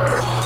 Oh!